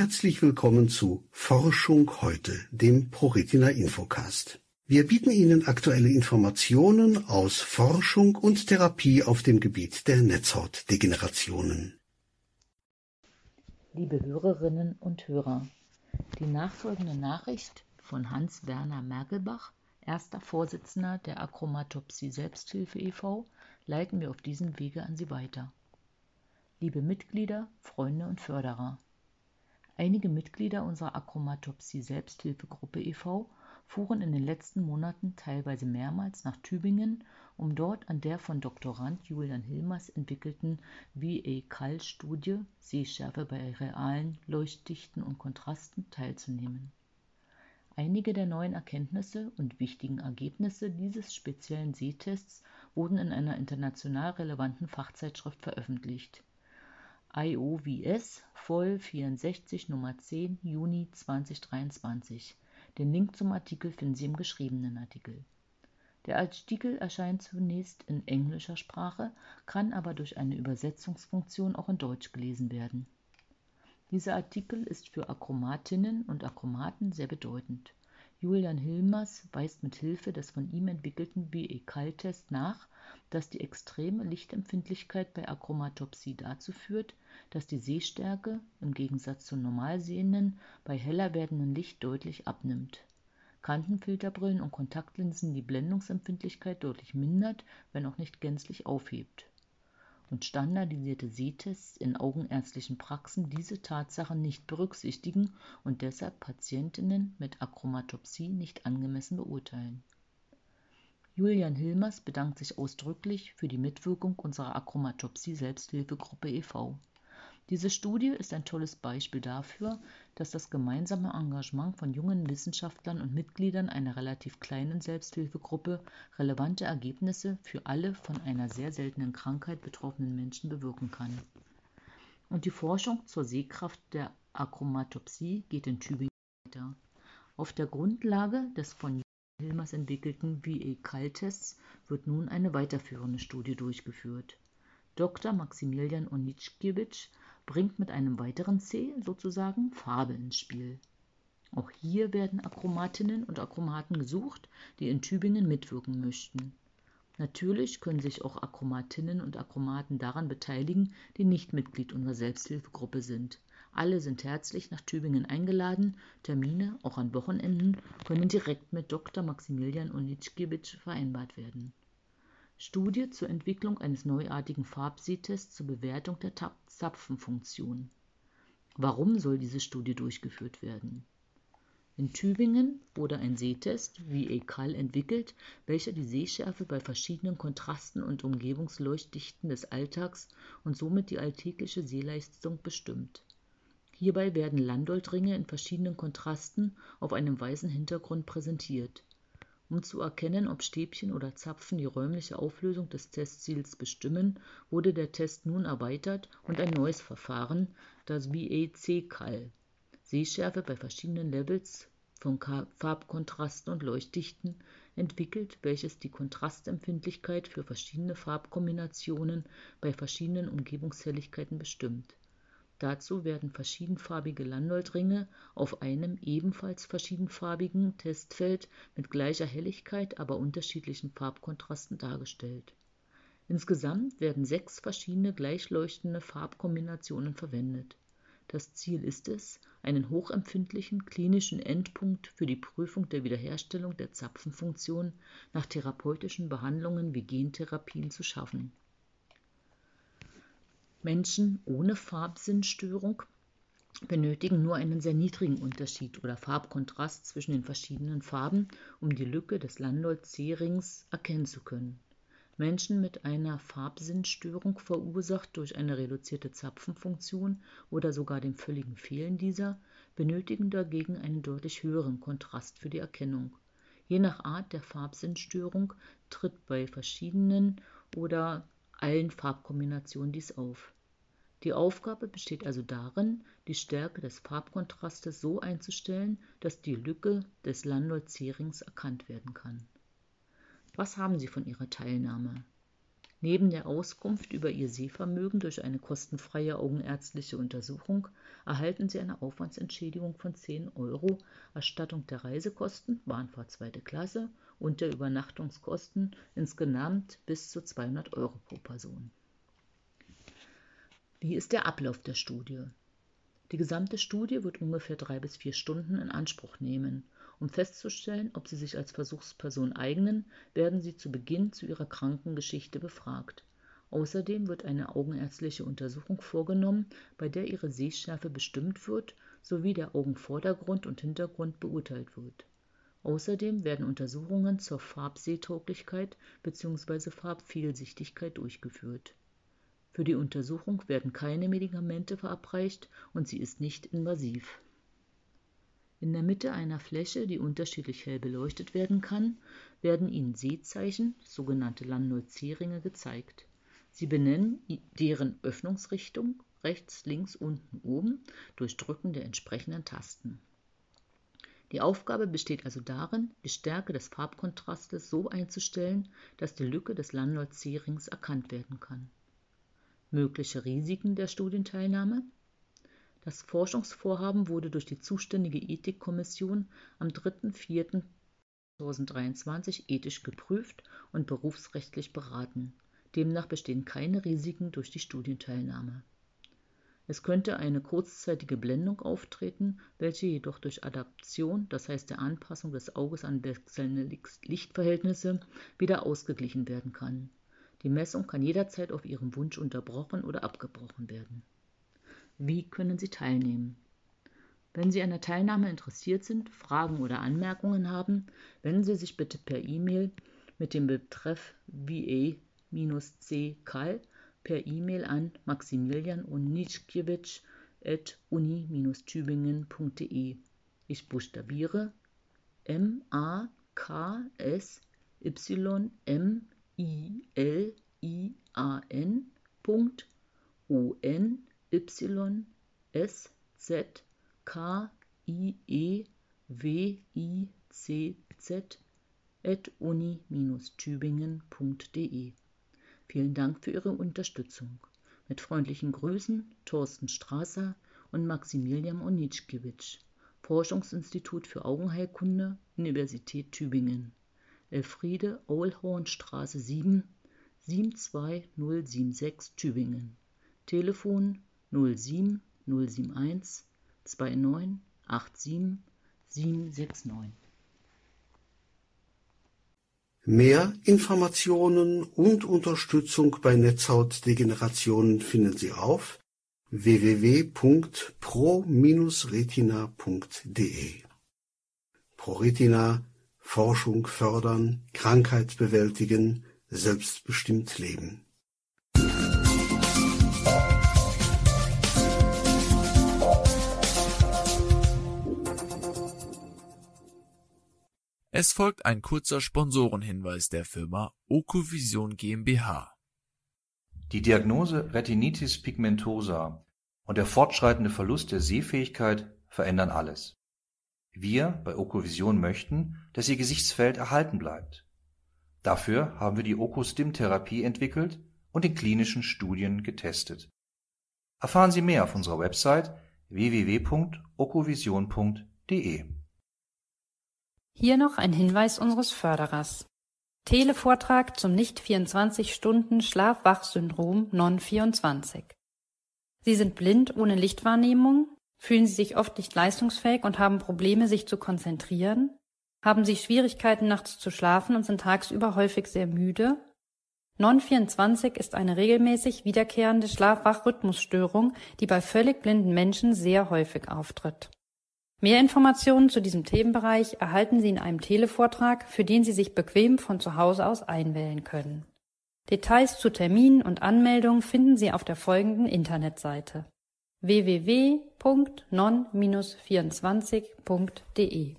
Herzlich willkommen zu Forschung heute, dem ProRetina Infocast. Wir bieten Ihnen aktuelle Informationen aus Forschung und Therapie auf dem Gebiet der Netzhautdegenerationen. Liebe Hörerinnen und Hörer, die nachfolgende Nachricht von Hans-Werner Merkelbach, erster Vorsitzender der Achromatopsie Selbsthilfe e.V., leiten wir auf diesem Wege an Sie weiter. Liebe Mitglieder, Freunde und Förderer, einige Mitglieder unserer Achromatopsie Selbsthilfegruppe e.V. fuhren in den letzten Monaten teilweise mehrmals nach Tübingen, um dort an der von Doktorand Julian Hilmers entwickelten VA-Cal-Studie Sehschärfe bei realen Leuchtdichten und Kontrasten teilzunehmen. Einige der neuen Erkenntnisse und wichtigen Ergebnisse dieses speziellen Sehtests wurden in einer international relevanten Fachzeitschrift veröffentlicht. IOVS Voll 64 Nummer 10 Juni 2023 den Link zum Artikel finden Sie im geschriebenen Artikel. Der Artikel erscheint zunächst in englischer Sprache, kann aber durch eine Übersetzungsfunktion auch in Deutsch gelesen werden. Dieser Artikel ist für Achromatinnen und Achromaten sehr bedeutend. Julian Hilmers weist mit Hilfe des von ihm entwickelten BE-Kal-Tests nach, dass die extreme Lichtempfindlichkeit bei Achromatopsie dazu führt, dass die Sehstärke im Gegensatz zu Normalsehenden bei heller werdendem Licht deutlich abnimmt. Kantenfilterbrillen und Kontaktlinsen die Blendungsempfindlichkeit deutlich mindert, wenn auch nicht gänzlich aufhebt. Und standardisierte Sehtests in augenärztlichen Praxen diese Tatsache nicht berücksichtigen und deshalb Patientinnen mit Achromatopsie nicht angemessen beurteilen. Julian Hilmers bedankt sich ausdrücklich für die Mitwirkung unserer Achromatopsie Selbsthilfegruppe e.V. Diese Studie ist ein tolles Beispiel dafür, dass das gemeinsame Engagement von jungen Wissenschaftlern und Mitgliedern einer relativ kleinen Selbsthilfegruppe relevante Ergebnisse für alle von einer sehr seltenen Krankheit betroffenen Menschen bewirken kann. Und die Forschung zur Sehkraft der Achromatopsie geht in Tübingen weiter. Auf der Grundlage des von Hilmers entwickelten VE-Kal-Tests wird nun eine weiterführende Studie durchgeführt. Dr. Maximilian Onitschkiewicz bringt mit einem weiteren C sozusagen Farbe ins Spiel. Auch hier werden Achromatinnen und Achromaten gesucht, die in Tübingen mitwirken möchten. Natürlich können sich auch Achromatinnen und Achromaten daran beteiligen, die nicht Mitglied unserer Selbsthilfegruppe sind. Alle sind herzlich nach Tübingen eingeladen. Termine, auch an Wochenenden, können direkt mit Dr. Maximilian Onitschkiewicz vereinbart werden. Studie zur Entwicklung eines neuartigen Farbsehtests zur Bewertung der Zapfenfunktion. Warum soll diese Studie durchgeführt werden? In Tübingen wurde ein Sehtest wie ECAL entwickelt, welcher die Sehschärfe bei verschiedenen Kontrasten und Umgebungsleuchtdichten des Alltags und somit die alltägliche Sehleistung bestimmt. Hierbei werden Landolt-Ringe in verschiedenen Kontrasten auf einem weißen Hintergrund präsentiert um zu erkennen, ob Stäbchen oder Zapfen die räumliche Auflösung des Testziels bestimmen, wurde der Test nun erweitert und ein neues Verfahren, das VAC-Cal (Sehschärfe bei verschiedenen Levels von Farbkontrasten und Leuchtdichten) entwickelt, welches die Kontrastempfindlichkeit für verschiedene Farbkombinationen bei verschiedenen Umgebungshelligkeiten bestimmt Dazu werden verschiedenfarbige Landolt-Ringe auf einem ebenfalls verschiedenfarbigen Testfeld mit gleicher Helligkeit, aber unterschiedlichen Farbkontrasten dargestellt. Insgesamt werden sechs verschiedene gleichleuchtende Farbkombinationen verwendet. Das Ziel ist es, einen hochempfindlichen klinischen Endpunkt für die Prüfung der Wiederherstellung der Zapfenfunktion nach therapeutischen Behandlungen wie Gentherapien zu schaffen Menschen ohne Farbsinnstörung benötigen nur einen sehr niedrigen Unterschied oder Farbkontrast zwischen den verschiedenen Farben, um die Lücke des Landolt-C-Rings erkennen zu können. Menschen mit einer Farbsinnstörung verursacht durch eine reduzierte Zapfenfunktion oder sogar dem völligen Fehlen dieser, benötigen dagegen einen deutlich höheren Kontrast für die Erkennung. Je nach Art der Farbsinnstörung tritt bei verschiedenen oder allen Farbkombinationen dies auf. Die Aufgabe besteht also darin, die Stärke des Farbkontrastes so einzustellen, dass die Lücke des Landolt-C-Rings erkannt werden kann. Was haben Sie von Ihrer Teilnahme? Neben der Auskunft über ihr Sehvermögen durch eine kostenfreie augenärztliche Untersuchung erhalten Sie eine Aufwandsentschädigung von 10 Euro, Erstattung der Reisekosten, Bahnfahrt zweite Klasse und der Übernachtungskosten insgesamt bis zu 200 Euro pro Person. Wie ist der Ablauf der Studie? Die gesamte Studie wird ungefähr drei bis vier Stunden in Anspruch nehmen um festzustellen, ob sie sich als Versuchsperson eignen, werden sie zu Beginn zu ihrer Krankengeschichte befragt. Außerdem wird eine augenärztliche Untersuchung vorgenommen, bei der ihre Sehschärfe bestimmt wird sowie der Augenvordergrund und Hintergrund beurteilt wird. Außerdem werden Untersuchungen zur Farbsehtauglichkeit bzw. Farbfehlsichtigkeit durchgeführt. Für die Untersuchung werden keine Medikamente verabreicht und sie ist nicht invasiv in der Mitte einer Fläche, die unterschiedlich hell beleuchtet werden kann, werden Ihnen Sehzeichen, sogenannte Landolt-C-Ringe, gezeigt. Sie benennen deren Öffnungsrichtung rechts, links, unten, oben durch Drücken der entsprechenden Tasten. Die Aufgabe besteht also darin, die Stärke des Farbkontrastes so einzustellen, dass die Lücke des Landolt-C-Rings erkannt werden kann. Mögliche Risiken der Studienteilnahme das Forschungsvorhaben wurde durch die zuständige Ethikkommission am 3.4.2023 ethisch geprüft und berufsrechtlich beraten. Demnach bestehen keine Risiken durch die Studienteilnahme. Es könnte eine kurzzeitige Blendung auftreten, welche jedoch durch Adaption, das heißt der Anpassung des Auges an wechselnde Lichtverhältnisse, wieder ausgeglichen werden kann. Die Messung kann jederzeit auf Ihrem Wunsch unterbrochen oder abgebrochen werden wie können Sie teilnehmen? Wenn Sie an der Teilnahme interessiert sind, Fragen oder Anmerkungen haben, wenden Sie sich bitte per E-Mail mit dem Betreff VA-C-Kal per E-Mail an Maximilian at uni-tübingen.de. Ich buchstabiere M A K S Y S Z K I E W I C Z at uni-tübingen.de. Vielen Dank für Ihre Unterstützung. Mit freundlichen Grüßen Thorsten Strasser und Maximilian Onitschkiewicz, Forschungsinstitut für Augenheilkunde, Universität Tübingen. Elfriede Aulhornstraße 7, 72076 Tübingen. Telefon 07 071 29 87 769. Mehr Informationen und Unterstützung bei Netzhautdegenerationen finden Sie auf www.pro-retina.de. ProRetina Forschung fördern, Krankheit bewältigen, selbstbestimmt leben. Es folgt ein kurzer Sponsorenhinweis der Firma Okovision GmbH. Die Diagnose Retinitis pigmentosa und der fortschreitende Verlust der Sehfähigkeit verändern alles. Wir bei Okovision möchten, dass Ihr Gesichtsfeld erhalten bleibt. Dafür haben wir die Okostim-Therapie entwickelt und in klinischen Studien getestet. Erfahren Sie mehr auf unserer Website www.okovision.de hier noch ein Hinweis unseres Förderers. Televortrag zum Nicht-24-Stunden-Schlaf-Wach-Syndrom Non-24. Sie sind blind ohne Lichtwahrnehmung, fühlen Sie sich oft nicht leistungsfähig und haben Probleme, sich zu konzentrieren, haben Sie Schwierigkeiten nachts zu schlafen und sind tagsüber häufig sehr müde. Non-24 ist eine regelmäßig wiederkehrende Schlaf-Wach-Rhythmusstörung, die bei völlig blinden Menschen sehr häufig auftritt. Mehr Informationen zu diesem Themenbereich erhalten Sie in einem Televortrag, für den Sie sich bequem von zu Hause aus einwählen können. Details zu Terminen und Anmeldungen finden Sie auf der folgenden Internetseite www.non-24.de